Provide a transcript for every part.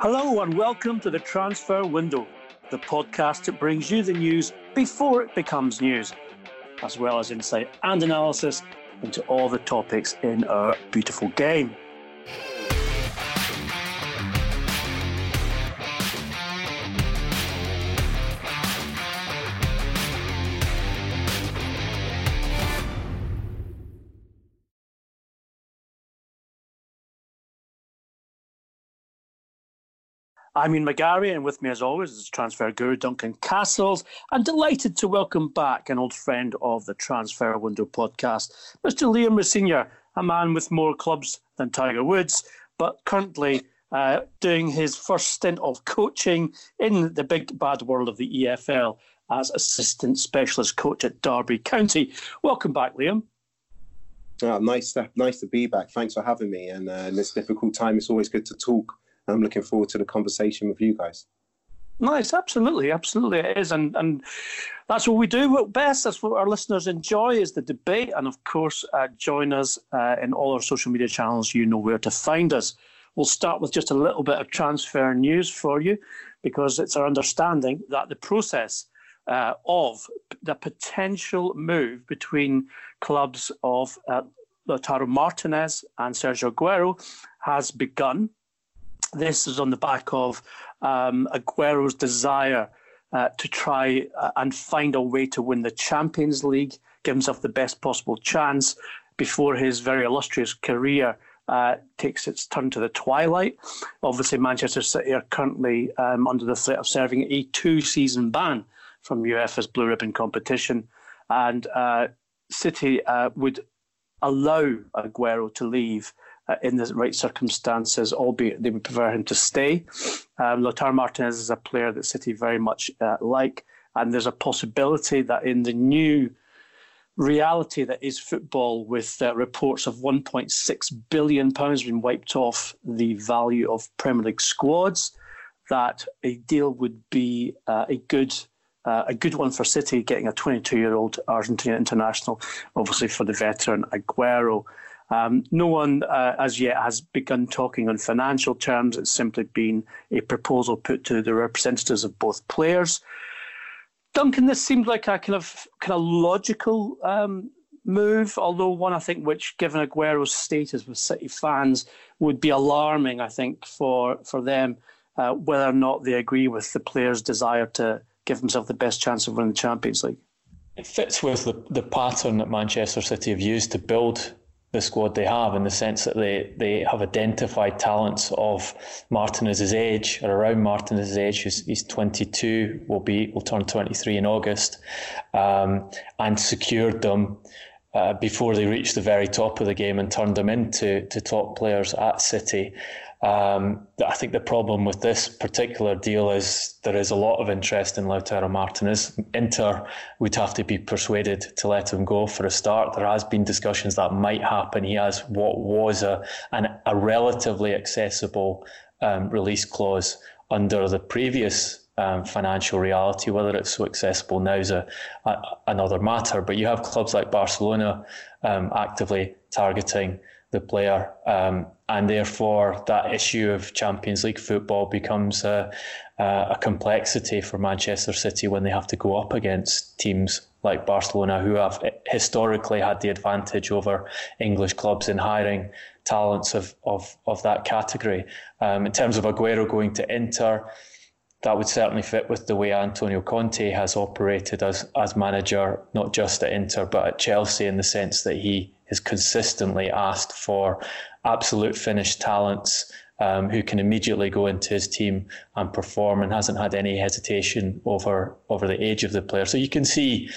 Hello and welcome to the Transfer Window, the podcast that brings you the news before it becomes news, as well as insight and analysis into all the topics in our beautiful game. I'm Ian McGarry, and with me, as always, is transfer guru Duncan Castles. I'm delighted to welcome back an old friend of the Transfer Window podcast, Mr. Liam Rosenior, a man with more clubs than Tiger Woods, but currently uh, doing his first stint of coaching in the big bad world of the EFL as assistant specialist coach at Derby County. Welcome back, Liam. Oh, nice, to, nice to be back. Thanks for having me. And uh, in this difficult time, it's always good to talk I'm looking forward to the conversation with you guys. Nice, absolutely, absolutely it is, and and that's what we do best. That's what our listeners enjoy is the debate, and of course, uh, join us uh, in all our social media channels. You know where to find us. We'll start with just a little bit of transfer news for you, because it's our understanding that the process uh, of the potential move between clubs of uh, Lautaro Martinez and Sergio Aguero has begun this is on the back of um, Aguero's desire uh, to try uh, and find a way to win the Champions League, give himself the best possible chance before his very illustrious career uh, takes its turn to the twilight. Obviously, Manchester City are currently um, under the threat of serving a two season ban from UEFA's Blue Ribbon competition. And uh, City uh, would allow Aguero to leave uh, in the right circumstances, albeit they would prefer him to stay. Um, Lautaro Martinez is a player that City very much uh, like, and there's a possibility that in the new reality that is football, with uh, reports of 1.6 billion pounds being wiped off the value of Premier League squads, that a deal would be uh, a good. Uh, a good one for City, getting a 22-year-old Argentina international, obviously for the veteran Aguero. Um, no one uh, as yet has begun talking on financial terms. It's simply been a proposal put to the representatives of both players. Duncan, this seemed like a kind of kind of logical um, move, although one I think which, given Aguero's status with City fans, would be alarming. I think for for them uh, whether or not they agree with the player's desire to give himself the best chance of winning the Champions League. It fits with the, the pattern that Manchester City have used to build the squad they have in the sense that they, they have identified talents of Martinez's age or around Martinez's age. He's, he's 22, will be will turn 23 in August, um, and secured them uh, before they reached the very top of the game and turned them into to top players at City. Um, I think the problem with this particular deal is there is a lot of interest in Lautaro Martinez. Inter would have to be persuaded to let him go for a start. There has been discussions that might happen. He has what was a an, a relatively accessible um, release clause under the previous um, financial reality. Whether it's so accessible now is a, a, another matter. But you have clubs like Barcelona um, actively targeting the player. Um, and therefore, that issue of Champions League football becomes a, a, complexity for Manchester City when they have to go up against teams like Barcelona, who have historically had the advantage over English clubs in hiring talents of, of, of that category. Um, in terms of Aguero going to Inter, that would certainly fit with the way Antonio Conte has operated as, as manager, not just at Inter, but at Chelsea, in the sense that he has consistently asked for absolute finished talents um, who can immediately go into his team and perform and hasn't had any hesitation over over the age of the player. So you can see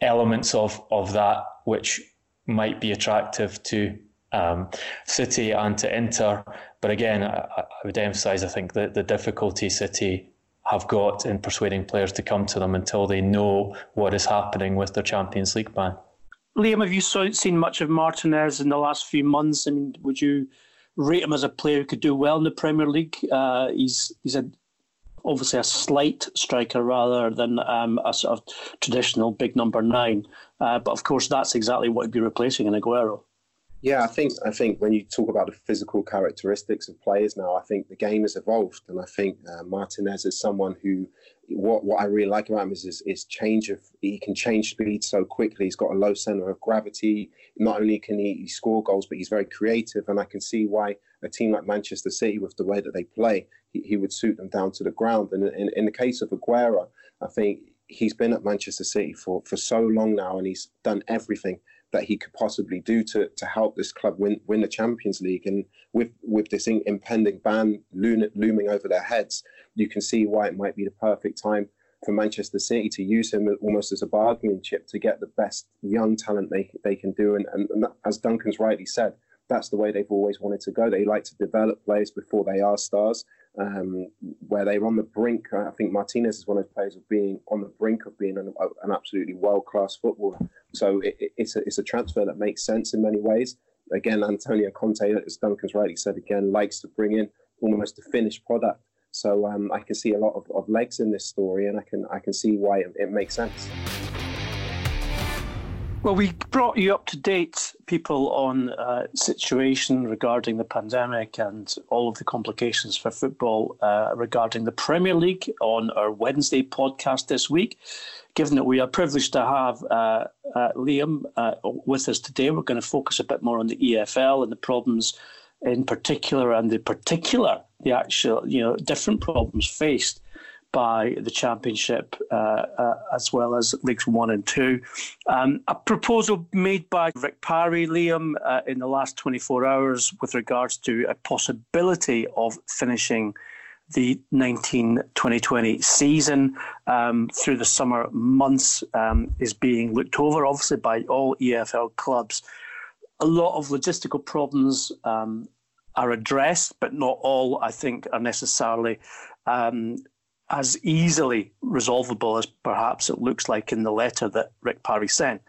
elements of, of that which might be attractive to um, City and to Inter. But again, I, I would emphasise I think that the difficulty City have got in persuading players to come to them until they know what is happening with their Champions League ban. Liam, have you seen much of Martinez in the last few months? I mean, would you rate him as a player who could do well in the Premier League? Uh, he's he's a obviously a slight striker rather than um, a sort of traditional big number nine. Uh, but of course, that's exactly what he'd be replacing in Aguero. Yeah, I think I think when you talk about the physical characteristics of players now, I think the game has evolved, and I think uh, Martinez is someone who what what I really like about him is, is, is change of he can change speed so quickly. He's got a low center of gravity. Not only can he, he score goals, but he's very creative, and I can see why a team like Manchester City, with the way that they play, he, he would suit them down to the ground. And in, in the case of Aguero, I think he's been at Manchester City for, for so long now, and he's done everything that he could possibly do to to help this club win win the Champions League. And with with this impending ban looming over their heads, you can see why it might be the perfect time for Manchester City to use him almost as a bargaining chip to get the best young talent they they can do. And, and, and as Duncan's rightly said, that's the way they've always wanted to go. They like to develop players before they are stars. Um, where they're on the brink. I think Martinez is one of those players of being on the brink of being an, an absolutely world class footballer. So it, it's, a, it's a transfer that makes sense in many ways. Again, Antonio Conte, as Duncan's rightly said again, likes to bring in almost a finished product. So um, I can see a lot of, of legs in this story, and I can I can see why it, it makes sense. Well, we brought you up to date, people, on uh, situation regarding the pandemic and all of the complications for football uh, regarding the Premier League on our Wednesday podcast this week. Given that we are privileged to have uh, uh Liam uh, with us today, we're going to focus a bit more on the EFL and the problems in particular, and the particular, the actual, you know, different problems faced by the Championship uh, uh, as well as Leagues One and Two. Um, a proposal made by Rick Parry, Liam, uh, in the last 24 hours with regards to a possibility of finishing the 19 2020 season um, through the summer months um, is being looked over, obviously, by all EFL clubs. A lot of logistical problems um, are addressed, but not all, I think, are necessarily um, as easily resolvable as perhaps it looks like in the letter that Rick Parry sent.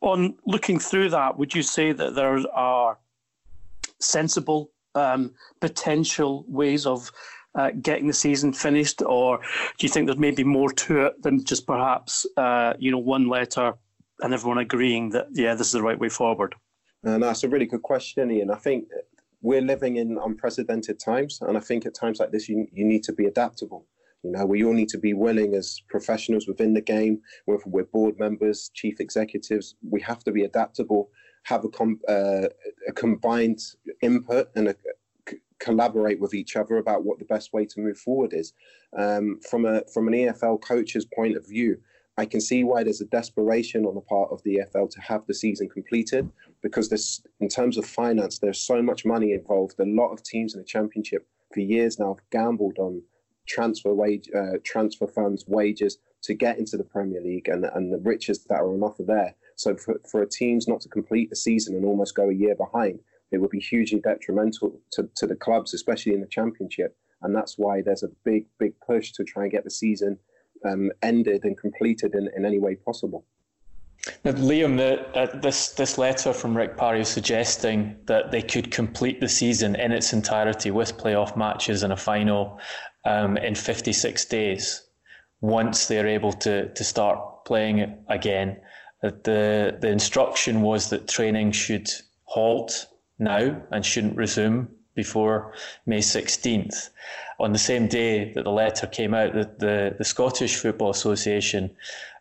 On looking through that, would you say that there are sensible um, potential ways of uh, getting the season finished, or do you think there's maybe more to it than just perhaps uh, you know one letter and everyone agreeing that yeah this is the right way forward? And that's a really good question, Ian. I think we're living in unprecedented times, and I think at times like this, you you need to be adaptable. You know, we all need to be willing as professionals within the game, whether we're board members, chief executives, we have to be adaptable, have a, com- uh, a combined input and a, c- collaborate with each other about what the best way to move forward is. Um, from a from an EFL coach's point of view, I can see why there's a desperation on the part of the EFL to have the season completed because this, in terms of finance, there's so much money involved. A lot of teams in the championship for years now have gambled on transfer wage, uh, transfer funds, wages to get into the Premier League and, and the riches that are on offer there. So for, for teams not to complete the season and almost go a year behind, it would be hugely detrimental to, to the clubs, especially in the Championship. And that's why there's a big, big push to try and get the season um, ended and completed in, in any way possible. Liam, the, uh, this this letter from Rick Parry is suggesting that they could complete the season in its entirety with playoff matches and a final um, in 56 days once they're able to, to start playing again. The, the instruction was that training should halt now and shouldn't resume before May 16th. On the same day that the letter came out, the, the, the Scottish Football Association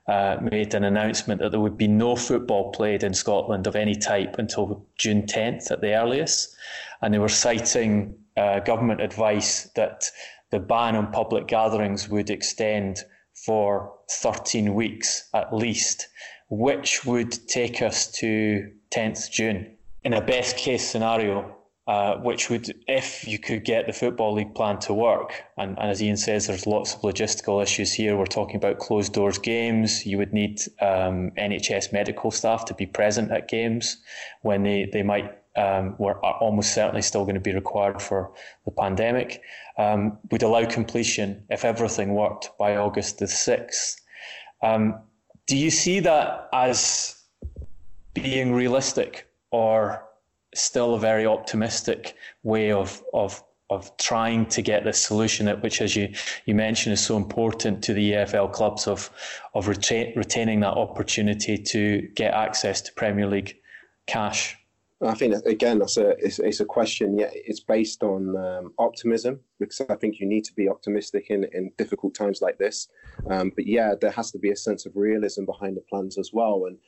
uh, made an announcement that there would be no football played in Scotland of any type until June 10th at the earliest. And they were citing uh, government advice that the ban on public gatherings would extend for 13 weeks at least, which would take us to 10th June. In a best case scenario, uh, which would, if you could get the Football League plan to work, and, and, as Ian says, there's lots of logistical issues here. We're talking about closed doors games. You would need um, NHS medical staff to be present at games when they, they might um, were almost certainly still going to be required for the pandemic, um, would allow completion if everything worked by August the 6th. Um, do you see that as being realistic or still a very optimistic way of, of of trying to get this solution which as you, you mentioned is so important to the EFL clubs of of retain, retaining that opportunity to get access to Premier League cash I think again that's a it's, it's, a question. Yeah, it's based on um, optimism because I think you need to be optimistic in, in difficult times like this. Um, but yeah, there has to be a sense of realism behind the plans as well. And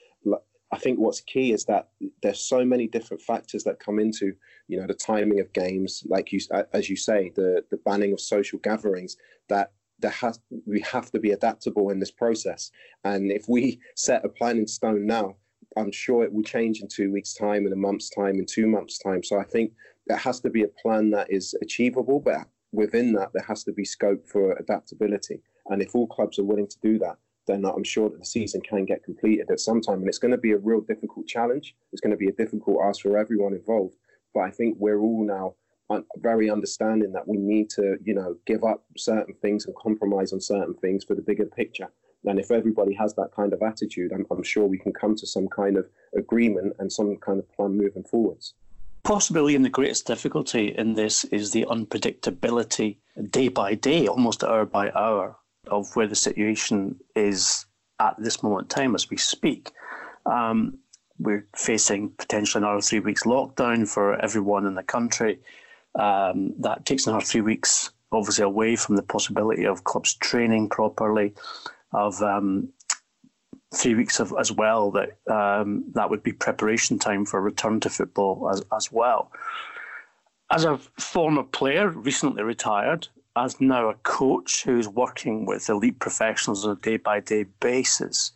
I think what's key is that there's so many different factors that come into you know the timing of games, like you as you say, the the banning of social gatherings. That there has we have to be adaptable in this process. And if we set a plan in stone now I'm sure it will change in two weeks' time, in a month's time, in two months' time. So I think there has to be a plan that is achievable, but within that, there has to be scope for adaptability. And if all clubs are willing to do that, then I'm sure that the season can get completed at some time. And it's going to be a real difficult challenge. It's going to be a difficult ask for everyone involved. But I think we're all now very understanding that we need to, you know, give up certain things and compromise on certain things for the bigger picture. And if everybody has that kind of attitude, I'm, I'm sure we can come to some kind of agreement and some kind of plan moving forwards. Possibly, and the greatest difficulty in this is the unpredictability day by day, almost hour by hour, of where the situation is at this moment in time as we speak. Um, we're facing potentially another three weeks lockdown for everyone in the country. Um, that takes another three weeks, obviously, away from the possibility of clubs training properly of um, three weeks of, as well. That um, that would be preparation time for return to football as as well. As a former player, recently retired, as now a coach who's working with elite professionals on a day by day basis,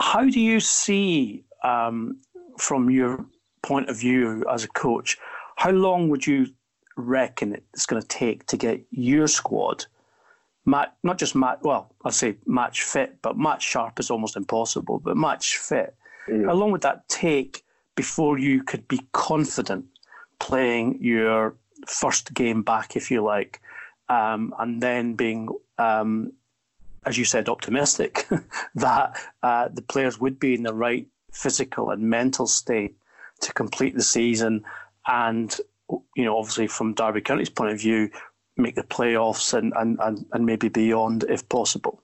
how do you see, um, from your point of view as a coach, how long would you reckon it's going to take to get your squad match, not just match, well, I'll say match fit, but match sharp is almost impossible, but match fit. Mm. How long would that take before you could be confident playing your first game back, if you like, um, and then being, um, as you said, optimistic that uh, the players would be in the right physical and mental state to complete the season and you know, obviously from Derby County's point of view, make the playoffs and, and, and, and maybe beyond if possible?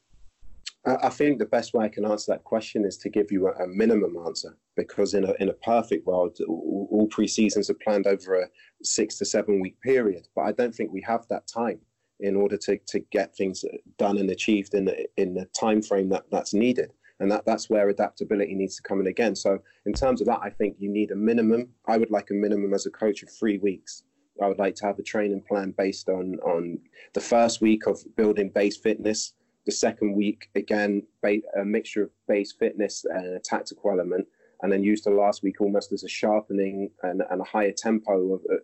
I think the best way I can answer that question is to give you a, a minimum answer because in a in a perfect world, all, pre seasons are planned over a six to seven week period. But I don't think we have that time in order to, to get things done and achieved in the in the time frame that that's needed. And that, that's where adaptability needs to come in again. So in terms of that, I think you need a minimum. I would like a minimum as a coach of three weeks I would like to have a training plan based on on the first week of building base fitness, the second week again a mixture of base fitness and a tactical element, and then used the last week almost as a sharpening and, and a higher tempo of uh,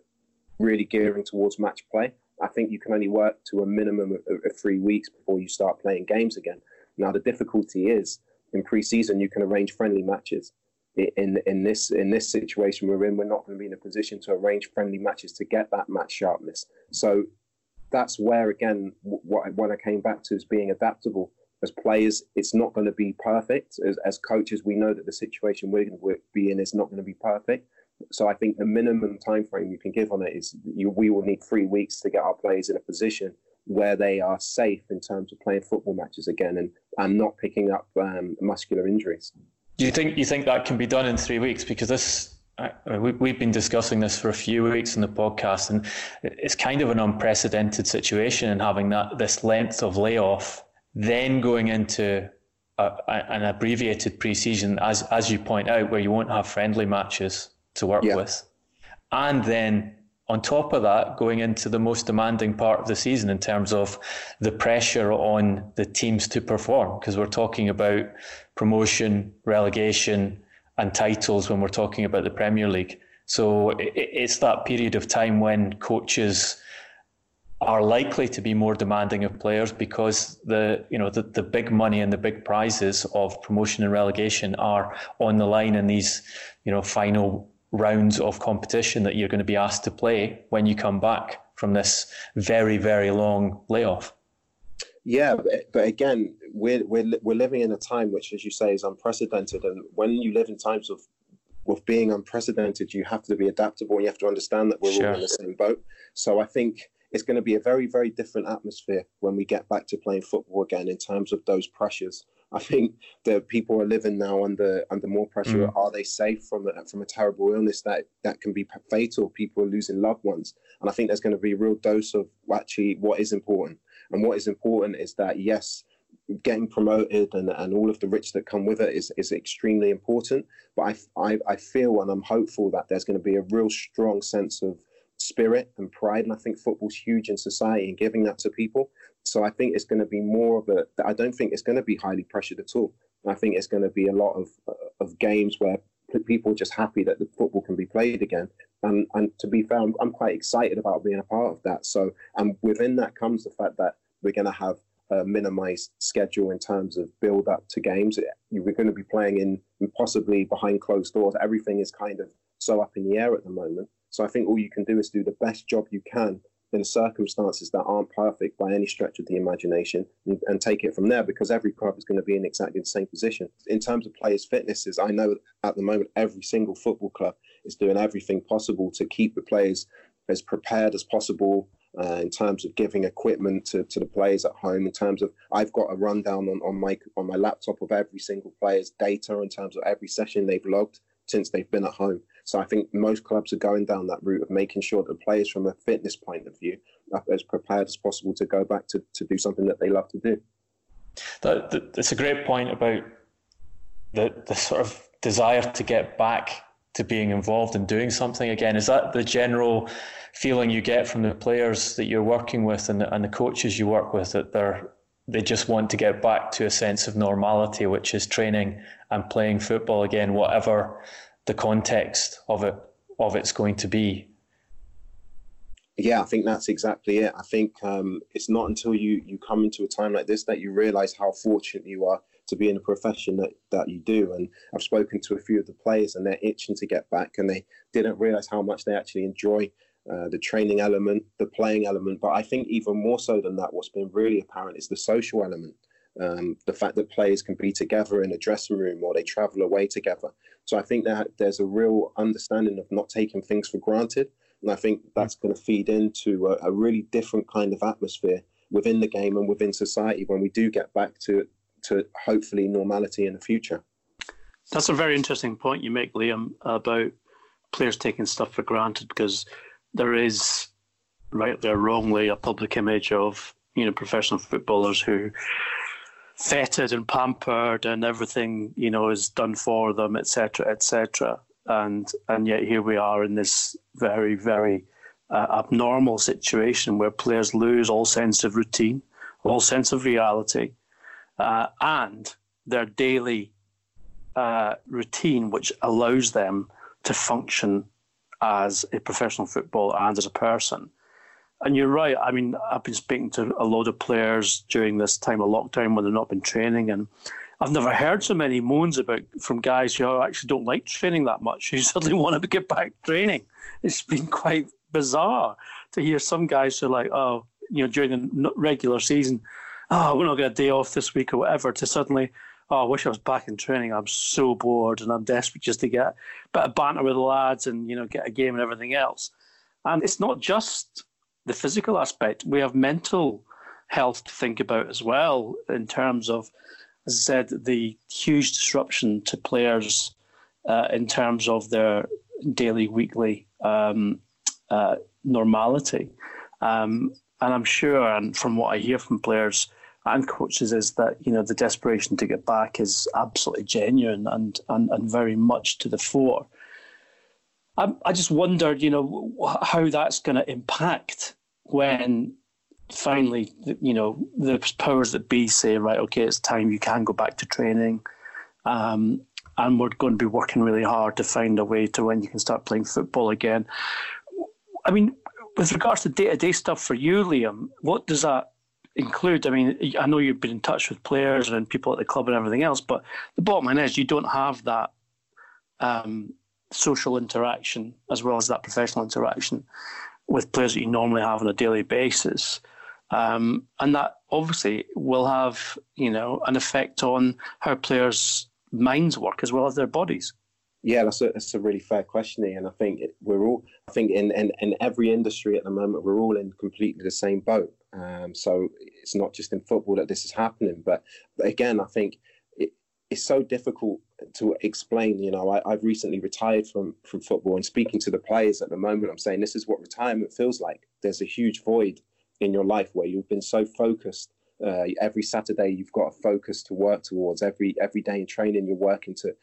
really gearing towards match play. I think you can only work to a minimum of, of three weeks before you start playing games again. Now the difficulty is in pre-season you can arrange friendly matches in in this in this situation we're in, we're not going to be in a position to arrange friendly matches to get that match sharpness. So that's where again what what I came back to is being adaptable as players. It's not going to be perfect. As, as coaches, we know that the situation we're going to be in is not going to be perfect. So I think the minimum time frame you can give on it is you, we will need three weeks to get our players in a position where they are safe in terms of playing football matches again and, and not picking up um, muscular injuries. Do you think you think that can be done in three weeks? Because this, I we, we've been discussing this for a few weeks in the podcast, and it's kind of an unprecedented situation in having that this length of layoff, then going into a, an abbreviated preseason, as as you point out, where you won't have friendly matches to work yeah. with, and then on top of that, going into the most demanding part of the season in terms of the pressure on the teams to perform, because we're talking about promotion, relegation, and titles when we're talking about the Premier League. So it's that period of time when coaches are likely to be more demanding of players because the you know the, the big money and the big prizes of promotion and relegation are on the line in these you know final rounds of competition that you're going to be asked to play when you come back from this very, very long layoff. Yeah, but, but again, we're, we're, we're living in a time which, as you say, is unprecedented. And when you live in times of with being unprecedented, you have to be adaptable. You have to understand that we're sure. all in the same boat. So I think it's going to be a very, very different atmosphere when we get back to playing football again in terms of those pressures I think that people are living now under under more pressure. Mm. Are they safe from a, from a terrible illness that that can be fatal? People are losing loved ones, and I think there's going to be a real dose of actually what is important. And what is important is that yes, getting promoted and, and all of the rich that come with it is, is extremely important. But I, I, I feel and I'm hopeful that there's going to be a real strong sense of spirit and pride. And I think football's huge in society and giving that to people. So I think it's going to be more of a, I don't think it's going to be highly pressured at all. I think it's going to be a lot of, of games where people are just happy that the football can be played again. And, and to be fair, I'm, I'm quite excited about being a part of that. So, and within that comes the fact that we're going to have a minimized schedule in terms of build up to games. We're going to be playing in possibly behind closed doors. Everything is kind of so up in the air at the moment. So I think all you can do is do the best job you can in circumstances that aren't perfect by any stretch of the imagination and, and, take it from there because every club is going to be in exactly the same position. In terms of players' fitnesses, I know at the moment every single football club is doing everything possible to keep the players as prepared as possible uh, in terms of giving equipment to, to the players at home. In terms of, I've got a rundown on, on my on my laptop of every single player's data in terms of every session they've logged since they've been at home. So I think most clubs are going down that route of making sure that players, from a fitness point of view, are as prepared as possible to go back to, to do something that they love to do. That, that, that's a great point about the the sort of desire to get back to being involved in doing something again. Is that the general feeling you get from the players that you're working with and the, and the coaches you work with that they're they just want to get back to a sense of normality, which is training and playing football again, whatever the context of it of it's going to be. Yeah, I think that's exactly it. I think um, it's not until you you come into a time like this that you realise how fortunate you are to be in a profession that, that you do. And I've spoken to a few of the players, and they're itching to get back, and they didn't realise how much they actually enjoy uh, the training element, the playing element. But I think even more so than that, what's been really apparent is the social element. Um, the fact that players can be together in a dressing room or they travel away together. So I think that there's a real understanding of not taking things for granted. And I think that's going to feed into a, a really different kind of atmosphere within the game and within society when we do get back to, to hopefully normality in the future. That's a very interesting point you make, Liam, about players taking stuff for granted because there is, rightly or wrongly, a public image of you know professional footballers who feted and pampered and everything you know is done for them, etc., etc. And and yet here we are in this very very uh, abnormal situation where players lose all sense of routine, all sense of reality, uh, and their daily uh, routine, which allows them to function as a professional footballer and as a person. And you're right. I mean, I've been speaking to a lot of players during this time of lockdown when they've not been training, and I've never heard so many moans about from guys who actually don't like training that much, who suddenly want to get back training. It's been quite bizarre to hear some guys who are like, oh, you know, during the regular season, oh, we're not going to day off this week or whatever, to suddenly, oh, I wish I was back in training. I'm so bored and I'm desperate just to get a bit of banter with the lads and, you know, get a game and everything else. And it's not just the physical aspect. We have mental health to think about as well in terms of, as I said, the huge disruption to players uh, in terms of their daily, weekly um, uh, normality. Um, and I'm sure, and from what I hear from players, and coaches is that you know the desperation to get back is absolutely genuine and and, and very much to the fore. I, I just wondered, you know, how that's going to impact when finally, you know, the powers that be say, right, okay, it's time you can go back to training. Um, and we're going to be working really hard to find a way to when you can start playing football again. I mean, with regards to day to day stuff for you, Liam, what does that include? I mean, I know you've been in touch with players and people at the club and everything else, but the bottom line is you don't have that um, social interaction as well as that professional interaction with players that you normally have on a daily basis. Um, and that obviously will have, you know, an effect on how players' minds work as well as their bodies. Yeah, that's a, that's a really fair question, and I think we're all, I think in, in, in every industry at the moment, we're all in completely the same boat. Um, so it's not just in football that this is happening, but, but again, I think it's so difficult to explain. You know, I, have recently retired from from football, and speaking to the players at the moment, I'm saying this is what retirement feels like. There's a huge void in your life where you've been so focused. Uh, every Saturday, you've got a focus to work towards. Every every day in training, you're working to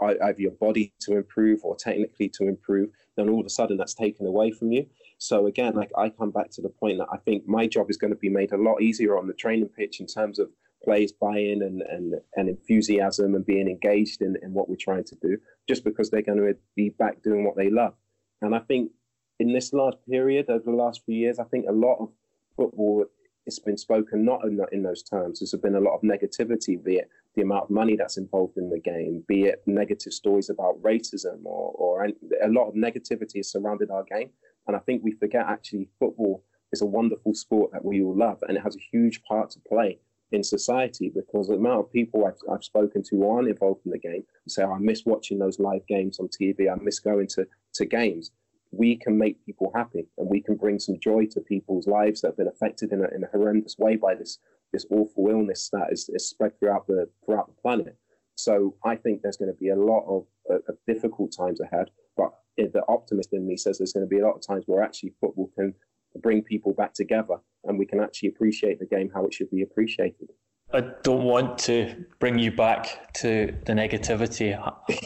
either your body to improve or technically to improve. Then all of a sudden, that's taken away from you. So again, like I come back to the point that I think my job is going to be made a lot easier on the training pitch in terms of players buy-in and, and, and enthusiasm and being engaged in, in what we're trying to do, just because they're going to be back doing what they love. And I think in this last period, over the last few years, I think a lot of football it's been spoken not in, in those terms. There's been a lot of negativity, be it the amount of money that's involved in the game, be it negative stories about racism or, or a lot of negativity has surrounded our game. And I think we forget actually football is a wonderful sport that we all love and it has a huge part to play in society because the amount of people I've, I've spoken to aren't involved in the game say, oh, I miss watching those live games on TV, I miss going to, to games. We can make people happy and we can bring some joy to people's lives that have been affected in a, in a horrendous way by this, this awful illness that is, is spread throughout the, throughout the planet. So I think there's going to be a lot of, uh, of difficult times ahead, but uh, the optimist in me says there's going to be a lot of times where actually football can bring people back together and we can actually appreciate the game how it should be appreciated. I don't want to bring you back to the negativity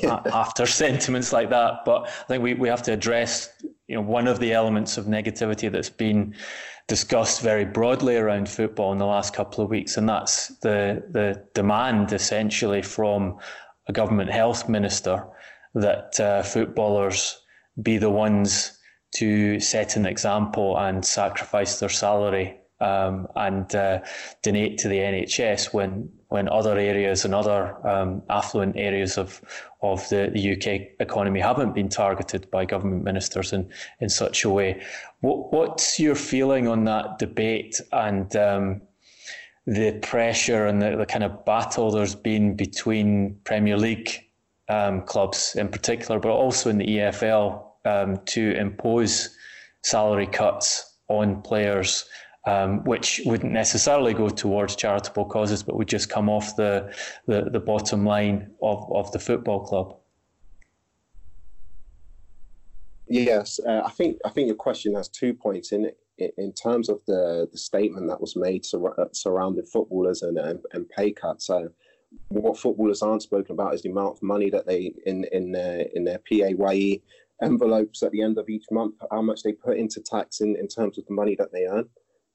after sentiments like that, but I think we, we have to address you know one of the elements of negativity that's been discussed very broadly around football in the last couple of weeks, and that's the the demand essentially from a government health minister that uh, footballers be the ones to set an example and sacrifice their salary um, and uh, donate to the NHS when when other areas and other um, affluent areas of of the, the UK economy haven't been targeted by government ministers in, in such a way. What, what's your feeling on that debate and um, the pressure and the, the kind of battle there's been between Premier League um, clubs in particular, but also in the EFL um, to impose salary cuts on players, um, which wouldn't necessarily go towards charitable causes, but would just come off the, the, the bottom line of, of the football club. Yes, uh, I think I think your question has two points in it. In terms of the, the statement that was made sur- uh, surrounding footballers and, and, and pay cuts, uh, what footballers aren't spoken about is the amount of money that they in in their in their PAYE envelopes at the end of each month, how much they put into tax in, in terms of the money that they earn.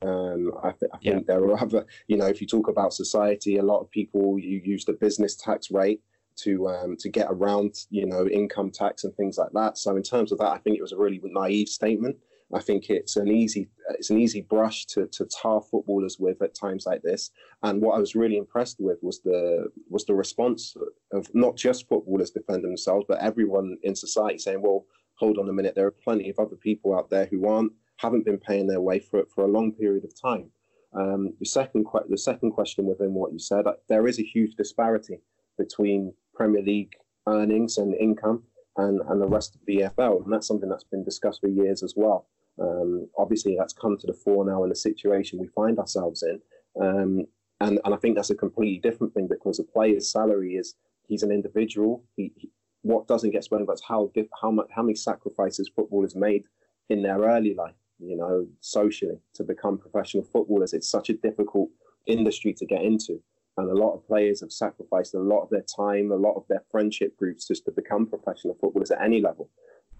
Um, I, th- I yeah. think there are other, you know, if you talk about society, a lot of people you use the business tax rate to um, to get around, you know, income tax and things like that. So in terms of that, I think it was a really naive statement. I think it's an easy it's an easy brush to, to tar footballers with at times like this. And what I was really impressed with was the was the response of not just footballers defending themselves, but everyone in society saying, "Well, hold on a minute, there are plenty of other people out there who aren't haven't been paying their way for for a long period of time." Um, the second the second question within what you said, uh, there is a huge disparity between Premier League earnings and income and, and the rest of the EFL, and that's something that's been discussed for years as well. Um, obviously, that's come to the fore now in the situation we find ourselves in. Um, and, and I think that's a completely different thing because a player's salary is he's an individual. He, he what doesn't get spoken about is how how much how many sacrifices footballers made in their early life, you know, socially to become professional footballers. It's such a difficult industry to get into. And a lot of players have sacrificed a lot of their time, a lot of their friendship groups just to become professional footballers at any level.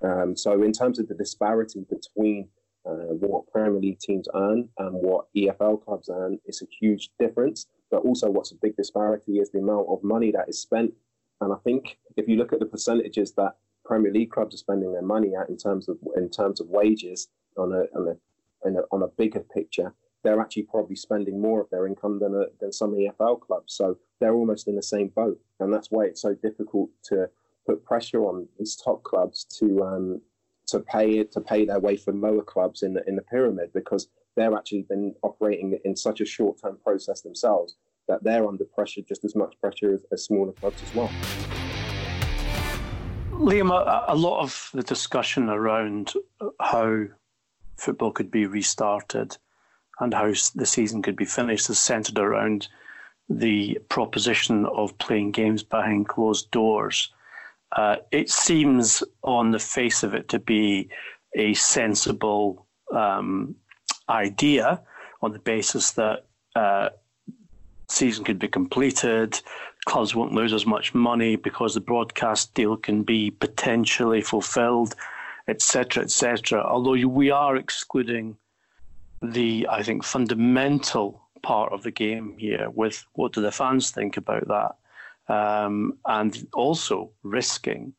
Um, so, in terms of the disparity between uh, what Premier League teams earn and what EFL clubs earn, it's a huge difference. But also, what's a big disparity is the amount of money that is spent. And I think if you look at the percentages that Premier League clubs are spending their money at in terms of in terms of wages on a on a, a, on a bigger picture, they're actually probably spending more of their income than a, than some EFL clubs. So they're almost in the same boat, and that's why it's so difficult to put pressure on these top clubs to um, to pay to pay their way for lower clubs in the in the pyramid because they're actually been operating in such a short term process themselves that they're under pressure just as much pressure as, as smaller clubs as well. Liam, a, a lot of the discussion around how football could be restarted and how the season could be finished is centered around the proposition of playing games behind closed doors. Uh, it seems on the face of it to be a sensible um, idea on the basis that uh, season could be completed, clubs won't lose as much money because the broadcast deal can be potentially fulfilled, etc., etc. Although we are excluding the, I think, fundamental part of the game here with what do the fans think about that, um, and also risking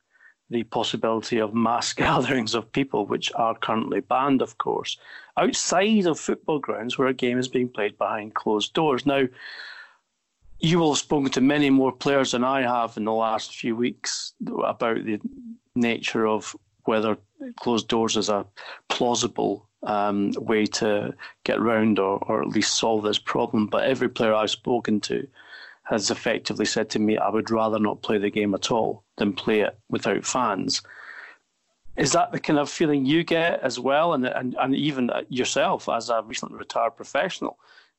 the possibility of mass gatherings of people, which are currently banned, of course, outside of football grounds where a game is being played behind closed doors. Now, you will have spoken to many more players than I have in the last few weeks about the nature of whether closed doors is a plausible um, way to get around or, or at least solve this problem. But every player I've spoken to has effectively said to me, I would rather not play the game at all than play it without fans. Is that the kind of feeling you get as well? And, and, and even yourself as a recently retired professional,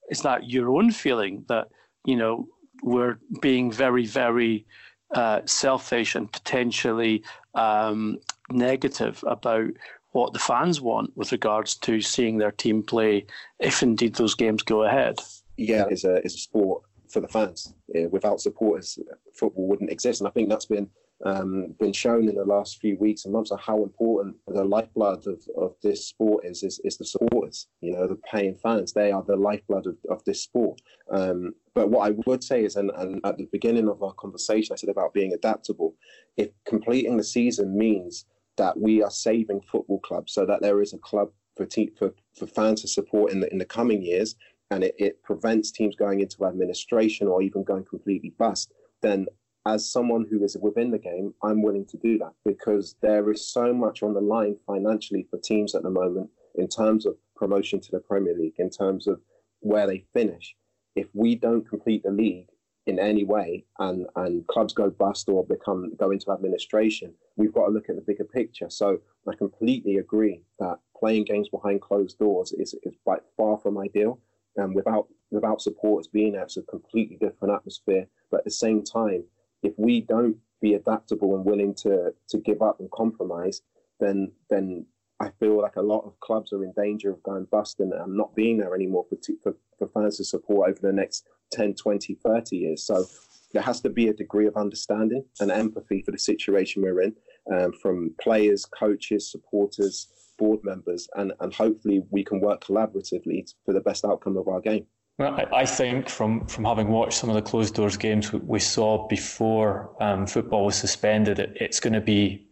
is that your own feeling that, you know, we're being very, very uh, selfish and potentially um, negative about what the fans want with regards to seeing their team play, if indeed those games go ahead. Yeah, it's a it's a sport for the fans. Without supporters, football wouldn't exist, and I think that's been um, been shown in the last few weeks and months of how important the lifeblood of, of this sport is, is, is the supporters, you know, the paying fans. They are the lifeblood of, of this sport. Um, but what I would say is, and, and at the beginning of our conversation, I said about being adaptable. If completing the season means that we are saving football clubs so that there is a club for, te- for, for fans to support in the, in the coming years, and it, it prevents teams going into administration or even going completely bust, then as someone who is within the game, I'm willing to do that because there is so much on the line financially for teams at the moment in terms of promotion to the Premier League, in terms of where they finish. If we don't complete the league in any way and, and clubs go bust or become go into administration, we've got to look at the bigger picture. So I completely agree that playing games behind closed doors is, is by far from ideal. And without without supporters being there, it's a completely different atmosphere. But at the same time, if we don't be adaptable and willing to to give up and compromise, then then I feel like a lot of clubs are in danger of going bust and, and not being there anymore for, for, for fans to support over the next 10, 20, 30 years. So there has to be a degree of understanding and empathy for the situation we're in um, from players, coaches, supporters, board members, and, and hopefully we can work collaboratively for the best outcome of our game. Well, I think from, from having watched some of the closed doors games we saw before um, football was suspended, it, it's going to be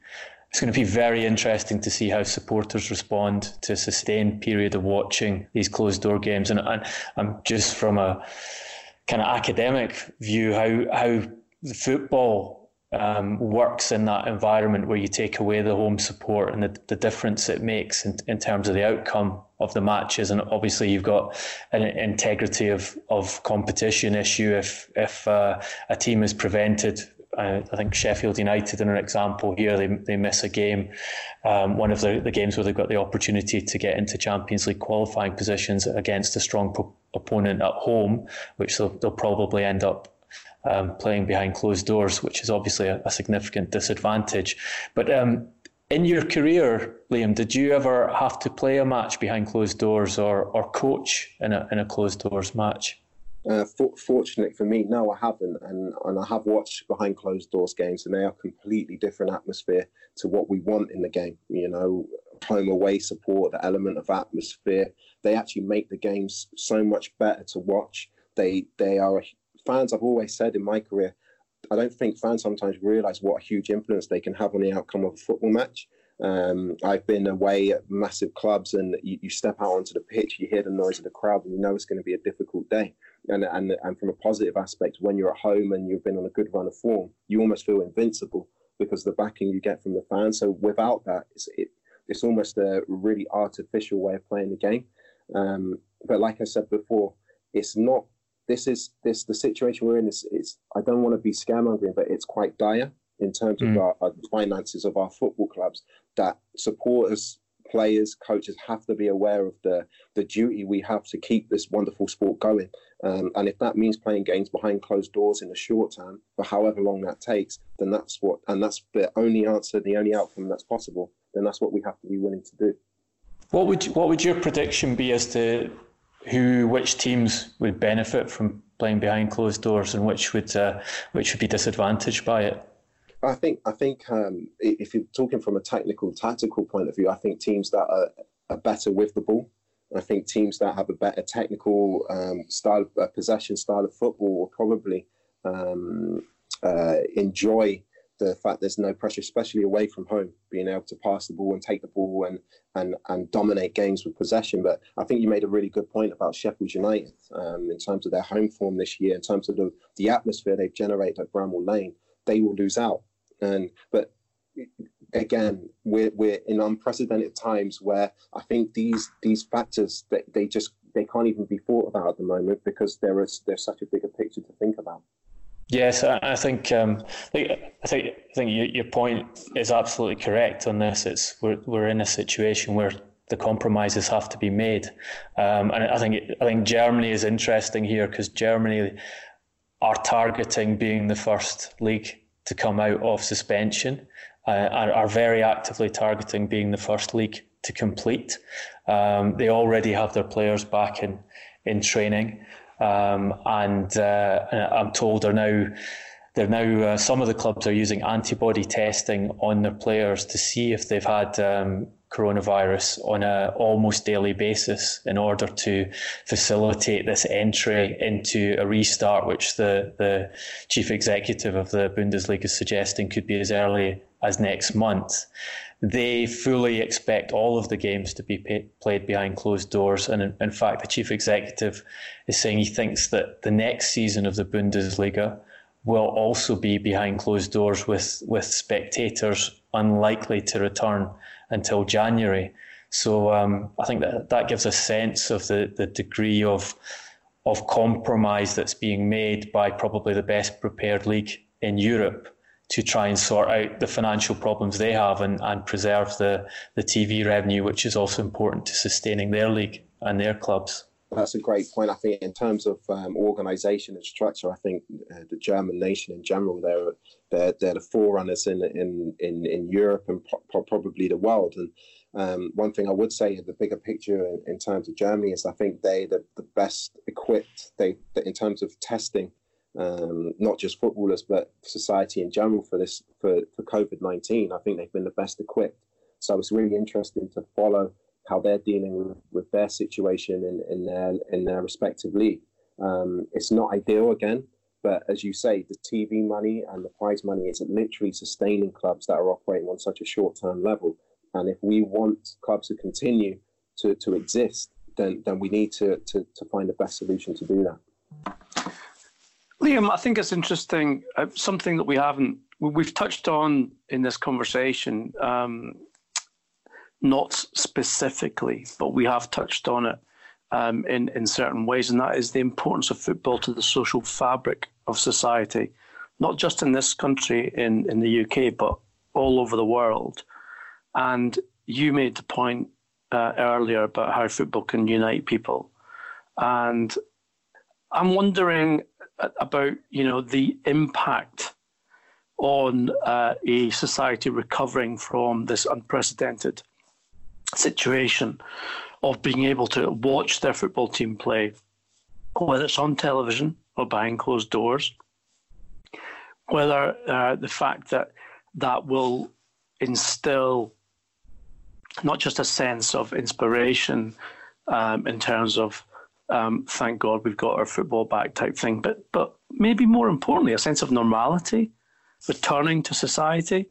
it's going to be very interesting to see how supporters respond to a sustained period of watching these closed door games. And, and I'm just from a kind of academic view, how how the football um, works in that environment where you take away the home support and the, the difference it makes in, in terms of the outcome of the matches. And obviously, you've got an integrity of, of competition issue if if uh, a team is prevented. I think Sheffield United, in an example here, they, they miss a game, um, one of the, the games where they've got the opportunity to get into Champions League qualifying positions against a strong pro- opponent at home, which they'll, they'll probably end up um, playing behind closed doors, which is obviously a, a significant disadvantage. But um, in your career, Liam, did you ever have to play a match behind closed doors or, or coach in a, in a closed doors match? Uh, for, fortunately for me, no, I haven't, and and I have watched behind closed doors games, and they are completely different atmosphere to what we want in the game. You know, home away support, the element of atmosphere, they actually make the games so much better to watch. They they are fans, I've always said in my career, I don't think fans sometimes realise what a huge influence they can have on the outcome of a football match. Um, I've been away at massive clubs, and you, you, step out onto the pitch, you hear the noise of the crowd, and you know it's going to be a difficult day. And, and and from a positive aspect, when you're at home and you've been on a good run of form, you almost feel invincible because the backing you get from the fans. So without that, it's it, it's almost a really artificial way of playing the game. Um, but like I said before, it's not this is this the situation we're in is it's I don't want to be scaremongering, but it's quite dire in terms mm. of our, our, finances of our football clubs that supporters players, coaches have to be aware of the the duty we have to keep this wonderful sport going. Um, and if that means playing games behind closed doors in the short term for however long that takes, then that's what, and that's the only answer, the only outcome that's possible. Then that's what we have to be willing to do. What would what would your prediction be as to who, which teams would benefit from playing behind closed doors, and which would uh, which would be disadvantaged by it? I think I think um, if you're talking from a technical, tactical point of view, I think teams that are, are better with the ball. I think teams that have a better technical um, style, of, possession style of football will probably um, uh, enjoy the fact there's no pressure, especially away from home, being able to pass the ball and take the ball and and and dominate games with possession. But I think you made a really good point about Sheffield United um, in terms of their home form this year, in terms of the, the atmosphere they've generated at Bramall Lane. They will lose out, and but again, we're we're in unprecedented times where I think these these factors they, they just they can't even be thought about at the moment because there is there's such a bigger picture to think about. Yes, I think um, I think I think your point is absolutely correct on this. It's we're we're in a situation where the compromises have to be made, um, and I think I think Germany is interesting here because Germany are targeting being the first league to come out of suspension, uh, are, are very actively targeting being the first league to complete. Um, they already have their players back in in training. Um, and uh, I'm told they're now they're now uh, some of the clubs are using antibody testing on their players to see if they've had um, coronavirus on a almost daily basis in order to facilitate this entry into a restart, which the the chief executive of the Bundesliga is suggesting could be as early as next month they fully expect all of the games to be pay, played behind closed doors. And in, in, fact, the chief executive is saying he thinks that the next season of the Bundesliga will also be behind closed doors with, with spectators unlikely to return until January. So um, I think that that gives a sense of the, the degree of of compromise that's being made by probably the best prepared league in Europe to try and sort out the financial problems they have and, and preserve the, the TV revenue, which is also important to sustaining their league and their clubs. That's a great point. I think in terms of um, organisation and structure, I think uh, the German nation in general, they're they're, they're the forerunners in in in, in Europe and pro- probably the world. And um, one thing I would say, in the bigger picture in, in terms of Germany is, I think they the, the best equipped. They in terms of testing um, not just footballers but society in general for this for, for COVID nineteen. I think they've been the best equipped. So it's really interesting to follow how they're dealing with, with their situation in, in their in their respective league. Um, it's not ideal again, but as you say, the TV money and the prize money is literally sustaining clubs that are operating on such a short term level. And if we want clubs to continue to, to exist, then then we need to, to, to find the best solution to do that. Liam, I think it's interesting. Uh, something that we haven't, we've touched on in this conversation, um, not specifically, but we have touched on it um, in, in certain ways, and that is the importance of football to the social fabric of society, not just in this country, in, in the UK, but all over the world. And you made the point uh, earlier about how football can unite people. And I'm wondering about you know the impact on uh, a society recovering from this unprecedented situation of being able to watch their football team play, whether it's on television or behind closed doors, whether uh, the fact that that will instill not just a sense of inspiration um, in terms of um, thank God we've got our football back type thing, but but maybe more importantly, a sense of normality, returning to society,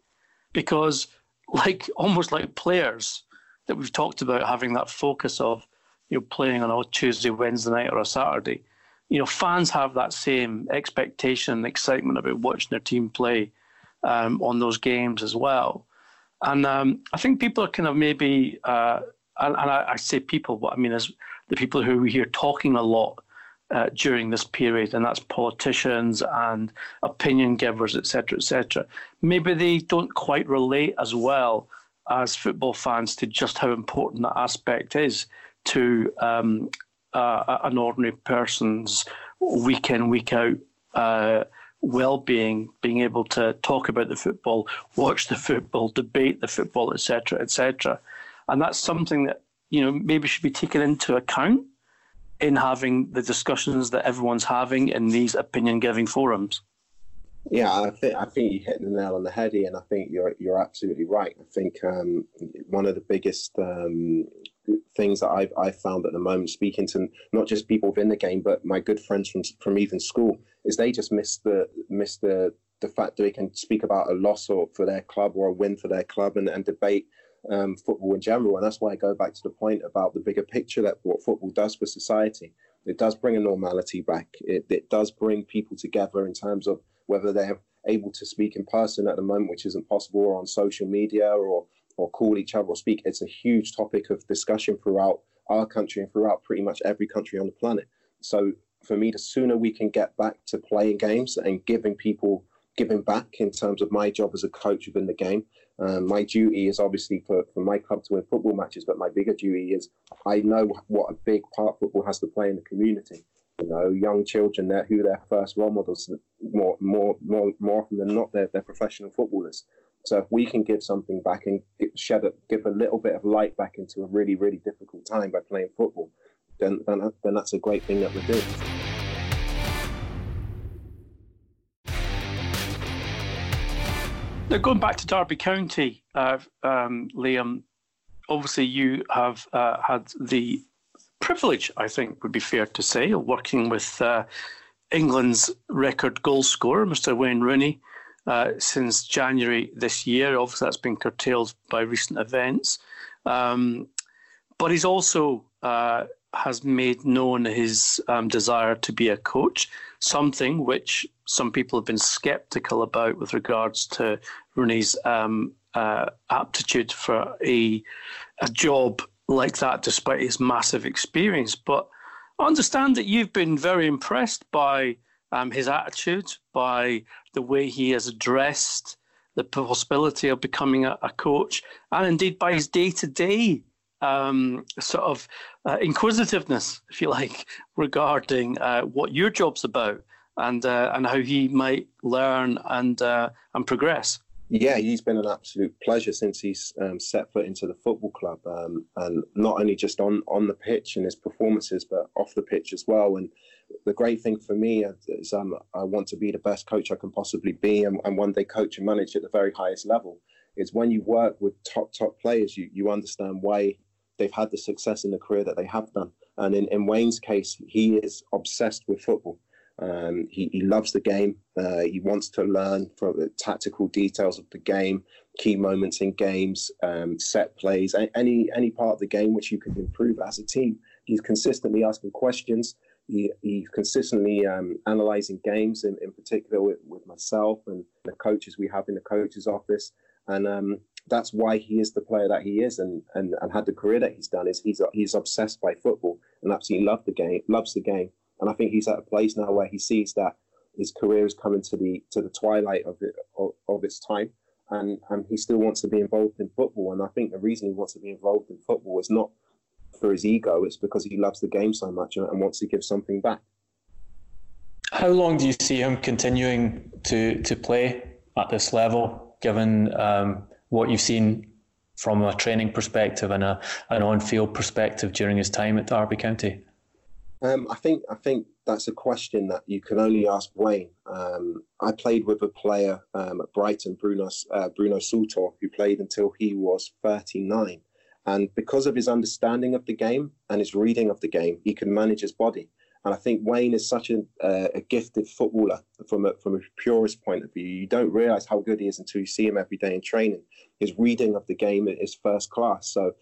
because like almost like players that we've talked about having that focus of you know playing on a Tuesday, Wednesday night, or a Saturday. You know, fans have that same expectation and excitement about watching their team play um, on those games as well. And um, I think people are kind of maybe, uh, and, I, say people, but I mean as the people who we hear talking a lot uh, during this period, and that's politicians and opinion givers, etc., etc. Maybe they don't quite relate as well as football fans to just how important that aspect is to um, uh, an ordinary person's week in, week out uh, well-being, being able to talk about the football, watch the football, debate the football, etc., etc. And that's something that you know maybe should be taken into account in having the discussions that everyone's having in these opinion-giving forums. Yeah, I think I think you hit the nail on the head, and I think you're you're absolutely right. I think um, one of the biggest um, things that I've I've found at the moment, speaking to not just people within the game, but my good friends from from even school, is they just miss the miss the the fact that they can speak about a loss or for their club or a win for their club and, and debate um, football in general. And that's why I go back to the point about the bigger picture that what football does for society. It does bring a normality back. It, it does bring people together in terms of whether they're able to speak in person at the moment, which isn't possible, or on social media, or or call each other or speak. It's a huge topic of discussion throughout our country and throughout pretty much every country on the planet. So for me, the sooner we can get back to playing games and giving people giving back in terms of my job as a coach within the game. Um, my duty is obviously for, for my club to win football matches, but my bigger duty is I know what a big part football has to play in the community you know, young children that who their first role models more more more more often than not they're, they're professional footballers. So if we can give something back and shed a, give a little bit of light back into a really really difficult time by playing football, then then, then that's a great thing that we're doing. Now going back to Derby County, uh, um, Liam, obviously you have uh, had the privilege, I think would be fair to say, of working with uh, England's record goal scorer, Mr. Wayne Rooney, uh, since January this year. Obviously, that's been curtailed by recent events. Um, but he's also uh, has made known his um, desire to be a coach, something which some people have been sceptical about with regards to Rooney's um, uh, aptitude for a a job like that despite his massive experience. But I understand that you've been very impressed by um, his attitude, by the way he has addressed the possibility of becoming a, a coach, and indeed by his day to day sort of uh, inquisitiveness, if you like, regarding uh, what your job's about and uh, and how he might learn and uh, and progress. Yeah, he's been an absolute pleasure since he's um, set foot into the football club, um, and not only just on on the pitch and his performances, but off the pitch as well. And the great thing for me is um, I want to be the best coach I can possibly be, and, and one day coach and manage at the very highest level. Is when you work with top top players, you you understand why they've had the success in the career that they have done. And in, in Wayne's case, he is obsessed with football. Um, he, he, loves the game. Uh, he wants to learn from the tactical details of the game, key moments in games, um, set plays, any any part of the game which you can improve as a team. He's consistently asking questions. He, he's consistently um, analysing games, in, in particular with, with, myself and the coaches we have in the coaches office. And um, that's why he is the player that he is, and, and, and had the career that he's done. Is he's he's obsessed by football and absolutely loves the game, loves the game and I think he's at a place now where he sees that his career is coming to the to the twilight of it of, of its time, and and he still wants to be involved in football. And I think the reason he wants to be involved in football is not for his ego; it's because he loves the game so much and, and wants to give something back. How long do you see him continuing to to play at this level, given um, what you've seen from a training perspective and a, an on-field perspective during his time at Derby County? Um, I think I think that's a question that you can only ask Wayne. Um, I played with a player um, at Brighton, Bruno uh, Bruno Saltor, who played until he was 39, and because of his understanding of the game and his reading of the game, he can manage his body. And I think Wayne is such a, uh, a gifted footballer from a, from a purist point of view. You don't realise how good he is until you see him every day in training. His reading of the game is first class. So,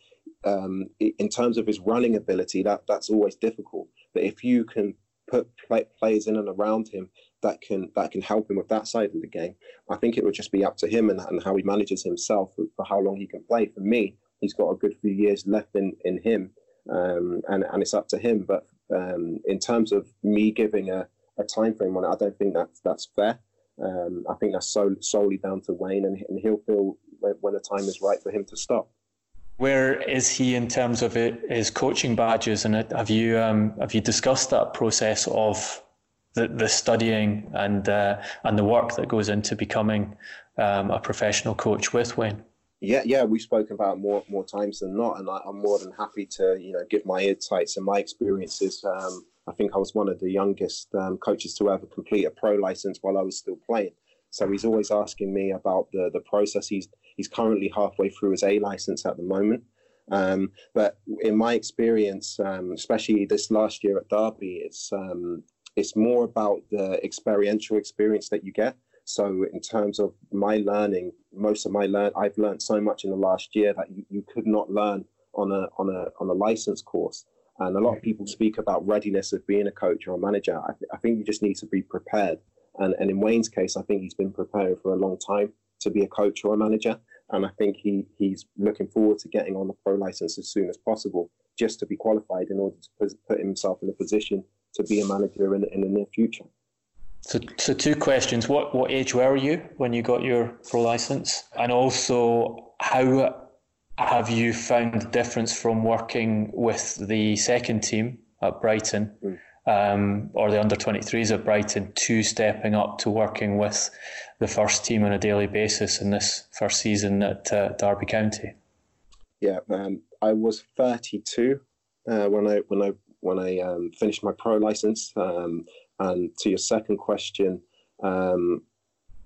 um, in terms of his running ability, that that's always difficult. But if you can put play, players in and around him that can that can help him with that side of the game, I think it would just be up to him and, and how he manages himself for, for how long he can play. For me, he's got a good few years left in in him, um, and and it's up to him. But um, in terms of me giving a, a time frame on it, I don't think that's that's fair. Um, I think that's so, solely down to Wayne, and, and he'll feel when, when the time is right for him to stop. Where is he in terms of his coaching badges, and have you um, have you discussed that process of the, the studying and uh, and the work that goes into becoming um, a professional coach with Wayne? Yeah, yeah, we've spoken about more more times than not, and I, am more than happy to you know give my insights and my experiences. Um, I think I was one of the youngest um, coaches to ever complete a pro license while I was still playing. So he's always asking me about the the process. He's he's currently halfway through his A license at the moment. Um, but in my experience, um, especially this last year at Derby, it's um, it's more about the experiential experience that you get. So in terms of my learning, most of my learn I've learned so much in the last year that you, you could not learn on a on a on a license course. And a lot of people speak about readiness of being a coach or a manager. I, th- I think you just need to be prepared. And, and in Wayne's case, I think he's been preparing for a long time to be a coach or a manager. And I think he, he's looking forward to getting on the pro license as soon as possible, just to be qualified in order to put himself in a position to be a manager in, in the near future. So, so two questions. What what age were you when you got your pro license? And also, how have you found the difference from working with the second team at Brighton mm. um, or the under 23s at Brighton to stepping up to working with the first team on a daily basis in this first season at uh, Derby County? Yeah, um, I was 32 uh, when I when I when I um, finished my pro license. Um, and to your second question, um,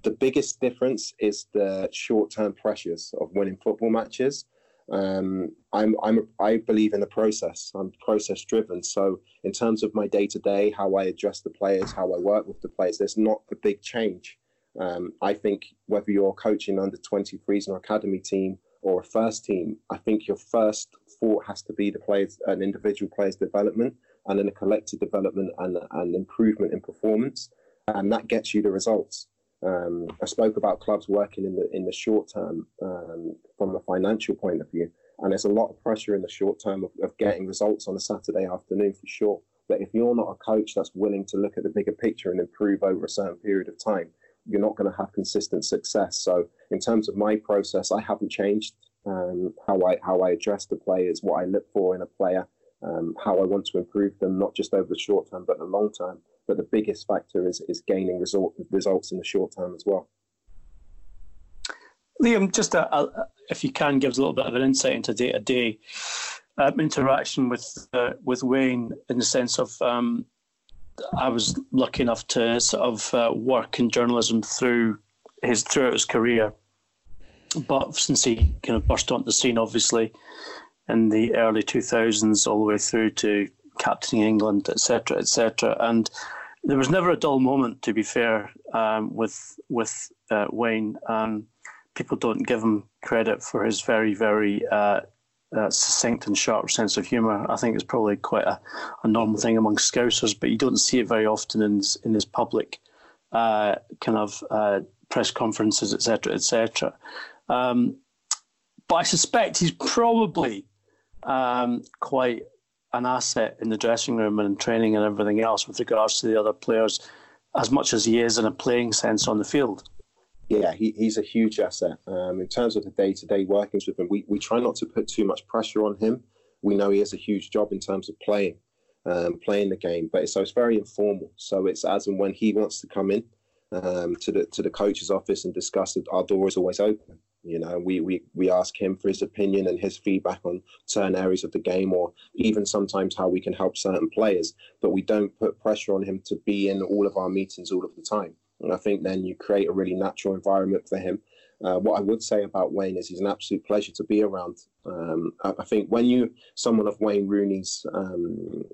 the biggest difference is the short-term pressures of winning football matches. Um, I'm, I'm, I believe in the process. I'm process-driven. So, in terms of my day-to-day, how I address the players, how I work with the players, there's not a big change. Um, I think whether you're coaching under 23s or academy team or a first team, I think your first thought has to be the players, an individual player's development and then a collective development and, and improvement in performance. And that gets you the results. Um, I spoke about clubs working in the in the short term um, from a financial point of view, and there's a lot of pressure in the short term of, of, getting results on a Saturday afternoon for sure. But if you're not a coach that's willing to look at the bigger picture and improve over a certain period of time, you're not going to have consistent success. So, in terms of my process, I haven't changed um, how I how I address the players, what I look for in a player, um, how I want to improve them, not just over the short term, but the long term. But the biggest factor is, is gaining result, results in the short term as well. Liam, just a, a, if you can, give us a little bit of an insight into day to day interaction with uh, with Wayne in the sense of um, I was lucky enough to sort of uh, work in journalism through his throughout his career, but since he kind of burst onto the scene, obviously in the early 2000s all the way through to captaining England, etc., etc. And there was never a dull moment, to be fair, um, with with uh, Wayne. Um, people don't give him credit for his very, very uh, uh, succinct and sharp sense of humour. I think it's probably quite a, a, normal thing among Scousers, but you don't see it very often in his, in his public uh, kind of uh, press conferences, etc., etc. Um, but I suspect he's probably um, quite an asset in the dressing room and in training and everything else with regards to the other players, as much as he is in a playing sense on the field. Yeah, he, he's a huge asset. Um, in terms of the day to day workings with him, we, we try not to put too much pressure on him. We know he has a huge job in terms of playing, um, playing the game, but it's, so it's very informal. So it's as and when he wants to come in um, to the to the coach's office and discuss it, our door is always open. You know, we, we, we ask him for his opinion and his feedback on certain areas of the game, or even sometimes how we can help certain players. But we don't put pressure on him to be in all of our meetings all of the time. And I think then you create a really natural environment for him. Uh, what I would say about Wayne is he's an absolute pleasure to be around. Um, I, I, think when you, someone of Wayne Rooney's um,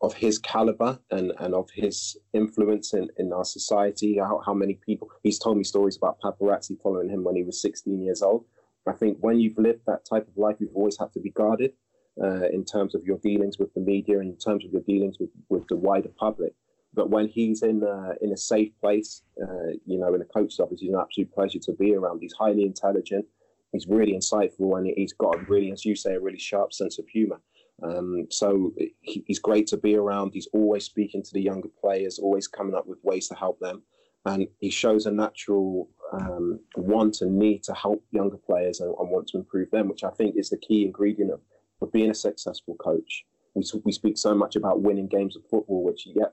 of his caliber and, and of his influence in, in our society, how, how many people, he's told me stories about paparazzi following him when he was 16 years old. I think when you've lived that type of life, you've always had to be guarded uh, in terms of your dealings with the media, in terms of your dealings with, with the wider public. But when he's in uh, in a safe place, uh, you know, in a coach's office, he's an absolute pleasure to be around. He's highly intelligent. He's really insightful, and he's got a really, as you say, a really sharp sense of humour. Um, so he, he's great to be around. He's always speaking to the younger players, always coming up with ways to help them, and he shows a natural um, want and need to help younger players and, and, want to improve them, which I think is the key ingredient of, of being a successful coach. We, we speak so much about winning games of football, which, yeah,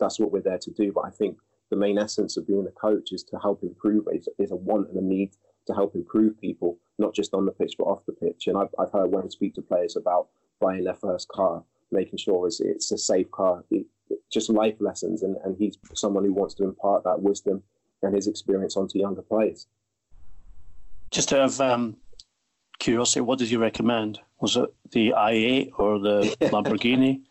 that's what we're there to do. But I think the main essence of being a coach is to help improve, is, is a want and a need to help improve people, not just on the pitch, but off the pitch. And I've, I've heard when I speak to players about buying their first car, making sure it's, it's a safe car, it, just life lessons. And, and he's someone who wants to impart that wisdom and his experience onto younger players. Just out of um, curiosity, what did you recommend? Was it the i8 or the Lamborghini?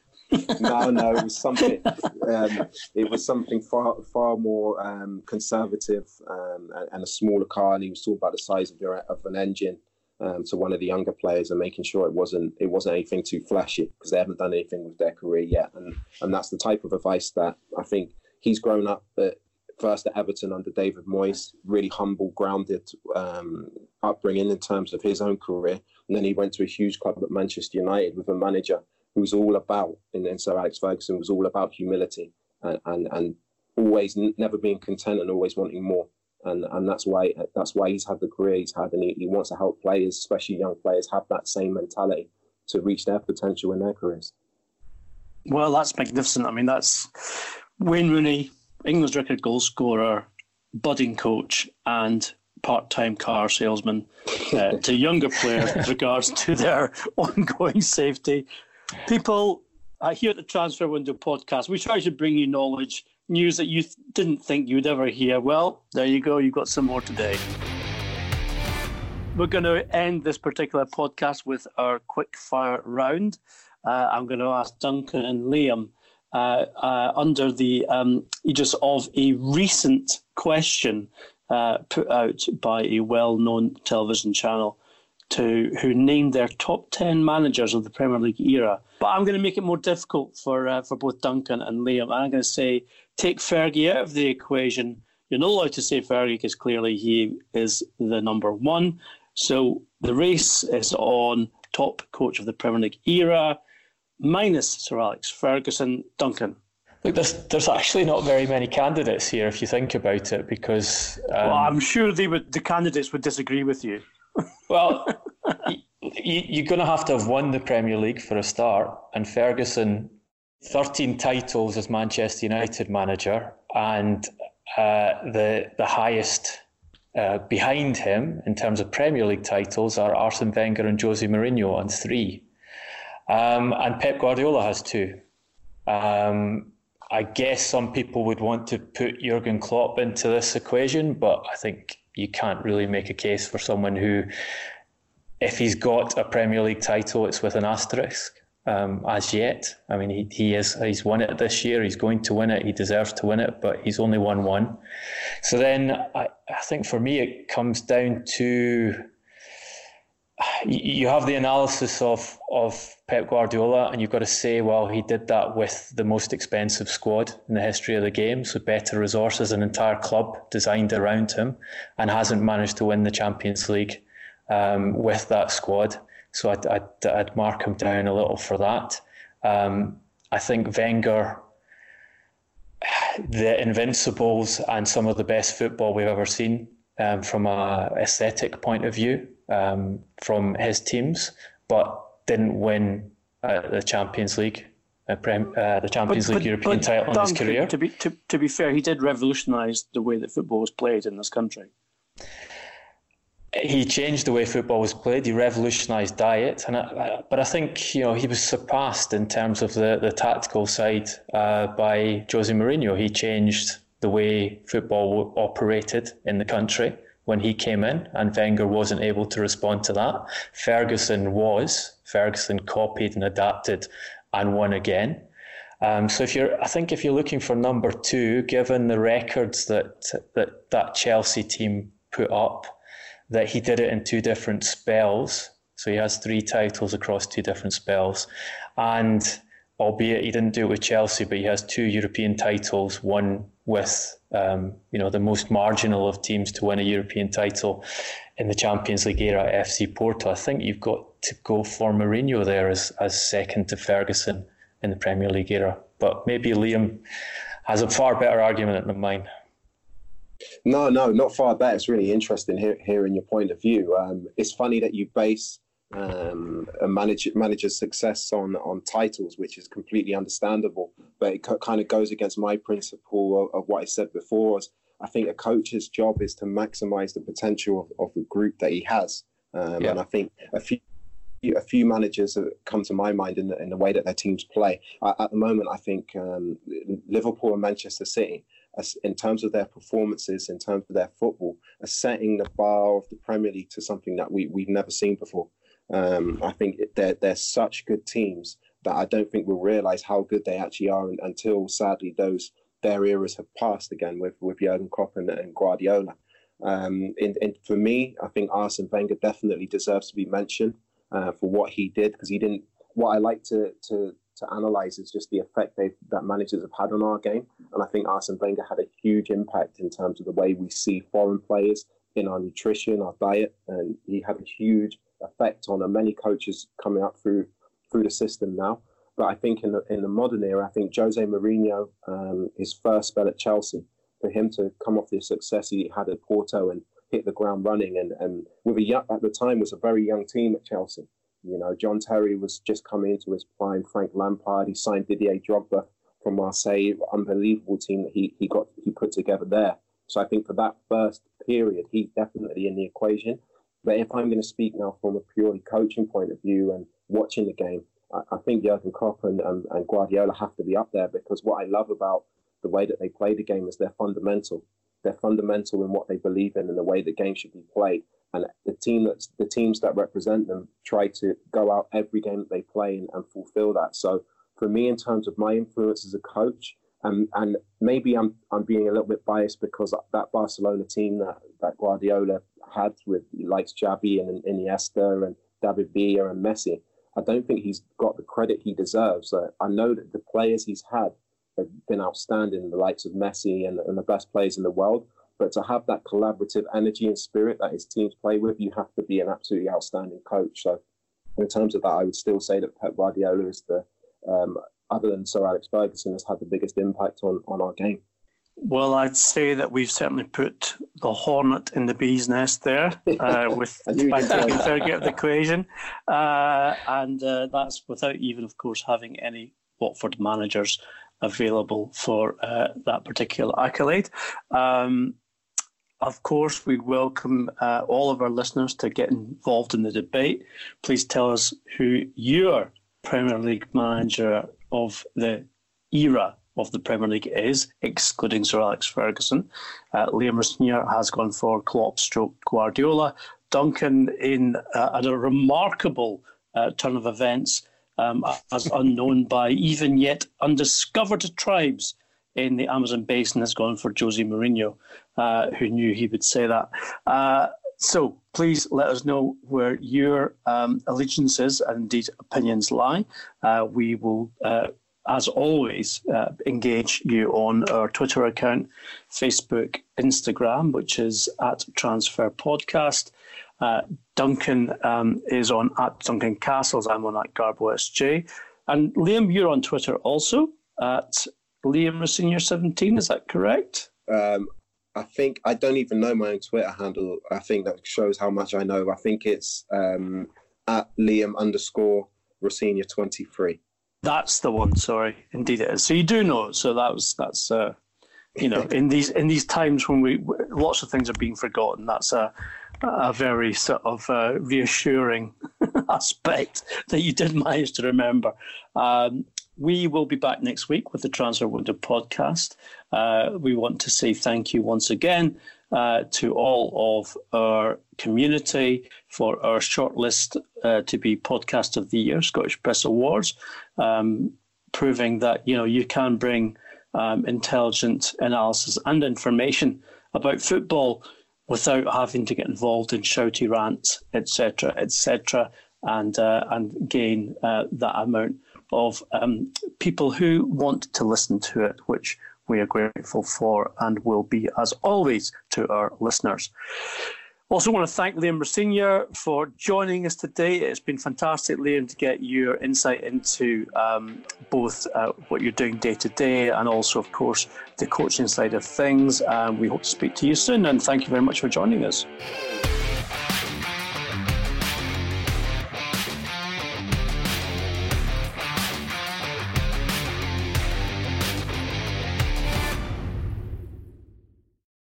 no, no, it was something. Um, it was something far, far more um, conservative um, and, and, a smaller car. And he was talking about the size of, your, of an engine um, to one of the younger players and making sure it wasn't it wasn't anything too flashy because they haven't done anything with their career yet. And and that's the type of advice that I think he's grown up at, first at Everton under David Moyes, really humble, grounded um, upbringing in terms of his own career. And then he went to a huge club at Manchester United with a manager who was all about, and, Sir Alex Ferguson was all about humility and, and, and always n- never being content and always wanting more and and that's why that's why he's had the career he's had, and he, he wants to help players, especially young players, have that same mentality to reach their potential in their careers. Well, that's magnificent. I mean, that's Wayne Rooney, England's record goal scorer, budding coach, and part-time car salesman uh, to younger players with regards to their ongoing safety. People uh, here at the Transfer Window podcast, we try to bring you knowledge news that you didn't think you'd ever hear. Well, there you go. You've got some more today. We're going to end this particular podcast with our quick fire round. Uh, I'm going to ask Duncan and Liam uh, uh, under the um, aegis of a recent question uh, put out by a well known television channel to who named their top 10 managers of the Premier League era. But I'm going to make it more difficult for uh, for both Duncan and Liam. I'm going to say take Fergie out of the equation. You're not allowed to say Fergie because clearly he is the number one. So the race is on top coach of the Premier League era, minus Sir Alex Ferguson. Duncan. Look, there's, there's actually not very many candidates here if you think about it, because. Um, well, I'm sure they would. The candidates would disagree with you. well, you, are going to have to have won the Premier League for a start, and Ferguson 13 titles as Manchester United manager, and uh, the the highest uh, behind him in terms of Premier League titles are Arsene Wenger and Jose Mourinho on three, um, and Pep Guardiola has two. Um, I guess some people would want to put Jurgen Klopp into this equation, but I think you can't really make a case for someone who, if he's got a Premier League title, it's with an asterisk um, as yet. I mean, he, he is he's won it this year. He's going to win it. He deserves to win it, but he's only won one. So then I, I think for me it comes down to you have the analysis of of Pep Guardiola, and you've got to say, well, he did that with the most expensive squad in the history of the game, so better resources, an entire club designed around him, and hasn't managed to win the Champions League um, with that squad. So I'd, I'd, I'd, mark him down a little for that. Um, I think Wenger, the Invincibles, and some of the best football we've ever seen um, from a aesthetic point of view um, from his teams, but didn't win uh, the Champions League. Uh, Prem, uh, the Champions but, League but, European but title in his career. To be to, to be fair, he did revolutionise the way that football was played in this country he changed the way football was played. He revolutionised diet, and I, but I think you know he was surpassed in terms of the the tactical side uh, by Jose Mourinho. He changed the way football operated in the country when he came in, and Wenger wasn't able to respond to that. Ferguson was. Ferguson copied and adapted, and won again. Um, so if you're, I think if you're looking for number two, given the records that that that Chelsea team put up that he did it in two different spells. So he has three titles across two different spells. And albeit he didn't do it with Chelsea, but he has two European titles, one with um, you know the most marginal of teams to win a European title in the Champions League era, FC Porto. I think you've got to go for Mourinho there as, as second to Ferguson in the Premier League era. But maybe Liam has a far better argument than mine. No, no, not far back. It's really interesting hear, hearing your point of view. Um, it's funny that you base um, a manager, manager's success on on titles, which is completely understandable. But it kind of goes against my principle of, of, what I said before. I think a coach's job is to maximize the potential of, of the group that he has, um, yeah. and I think a few a few managers have come to my mind in the, in the way that their teams play. at the moment, I think um, Liverpool and Manchester City, in terms of their performances, in terms of their football, are setting the bar of the Premier League to something that we, we've never seen before. Um, I think they're, they're such good teams that I don't think we'll realise how good they actually are until, sadly, those their eras have passed again with, with Jurgen Klopp and, and Guardiola. Um, in, in, for me, I think Arsene Wenger definitely deserves to be mentioned uh, for what he did because he didn't. What I like to to to analyze is just the effect that managers have had on our game, and I think Arsene Wenger had a huge impact in terms of the way we see foreign players in our nutrition, our diet, and he had a huge effect on many coaches coming up through through the system now. But I think in the in the modern era, I think Jose Mourinho, um, his first spell at Chelsea, for him to come off the success he had at Porto and hit the ground running, and and with a at the time was a very young team at Chelsea. You know, John Terry was just coming into his prime. Frank Lampard, he signed Didier Drogba from Marseille, unbelievable team that he he got he put together there. So I think for that first period, he's definitely in the equation. But if I'm going to speak now from a purely coaching point of view and watching the game, I, I think Jurgen Klopp and, and, and Guardiola have to be up there because what I love about the way that they play the game is they're fundamental. They're fundamental in what they believe in and the way the game should be played. And the team that's the teams that represent them try to go out every game that they play and, and fulfill that. So for me, in terms of my influence as a coach, and and maybe I'm I'm being a little bit biased because that Barcelona team that, that Guardiola had with likes Xavi and, and Iniesta and David Villa and Messi, I don't think he's got the credit he deserves. Uh, I know that the players he's had have been outstanding, the likes of Messi and, and the best players in the world. But to have that collaborative energy and spirit that his teams play with, you have to be an absolutely outstanding coach. So, in terms of that, I would still say that Pep Guardiola is the, um, other than Sir Alex Ferguson, has had the biggest impact on, on our game. Well, I'd say that we've certainly put the hornet in the bee's nest there uh, with by taking Fergie out of the equation, uh, and uh, that's without even, of course, having any Watford managers available for uh, that particular accolade. Um, of course, we welcome uh, all of our listeners to get involved in the debate. Please tell us who your Premier League manager of the era of the Premier League is, excluding Sir Alex Ferguson. Uh, Liam Rosenior has gone for Klopp stroke Guardiola. Duncan, in uh, a remarkable uh, turn of events, um, as unknown by even yet undiscovered tribes in the Amazon basin, has gone for Jose Mourinho, uh, who knew he would say that. Uh, so please let us know where your um, allegiances and indeed opinions lie. Uh, we will uh, as always, uh, engage you on our Twitter account, Facebook, Instagram, which is at Transfer Podcast. Uh, Duncan um, is on at Duncan Castles. I'm on at Garbo SJ. And Liam, you're on Twitter also at Liam Senior 17. Is that correct? Um, I think I don't even know my own Twitter handle. I think that shows how much I know. I think it's um, at Liam underscore Rosenior 23. That's the one. Sorry, indeed it is. So you do know. So that was that's uh, you know in these in these times when we lots of things are being forgotten. That's a a very sort of uh, reassuring aspect that you did manage to remember. Um, we will be back next week with the Transfer Window podcast. Uh, we want to say thank you once again uh, to all of our community for our shortlist uh, to be Podcast of the Year, Scottish Press Awards, um, proving that you know you can bring um, intelligent analysis and information about football without having to get involved in shouty rants, etc., etc., and uh, and gain uh, that amount of um, people who want to listen to it, which we are grateful for and will be, as always, to our listeners. Also, want to thank Liam Rosenior for joining us today. It's been fantastic, Liam, to get your insight into um, both uh, what you're doing day to day and also, of course, the coaching side of things. Um, we hope to speak to you soon, and thank you very much for joining us.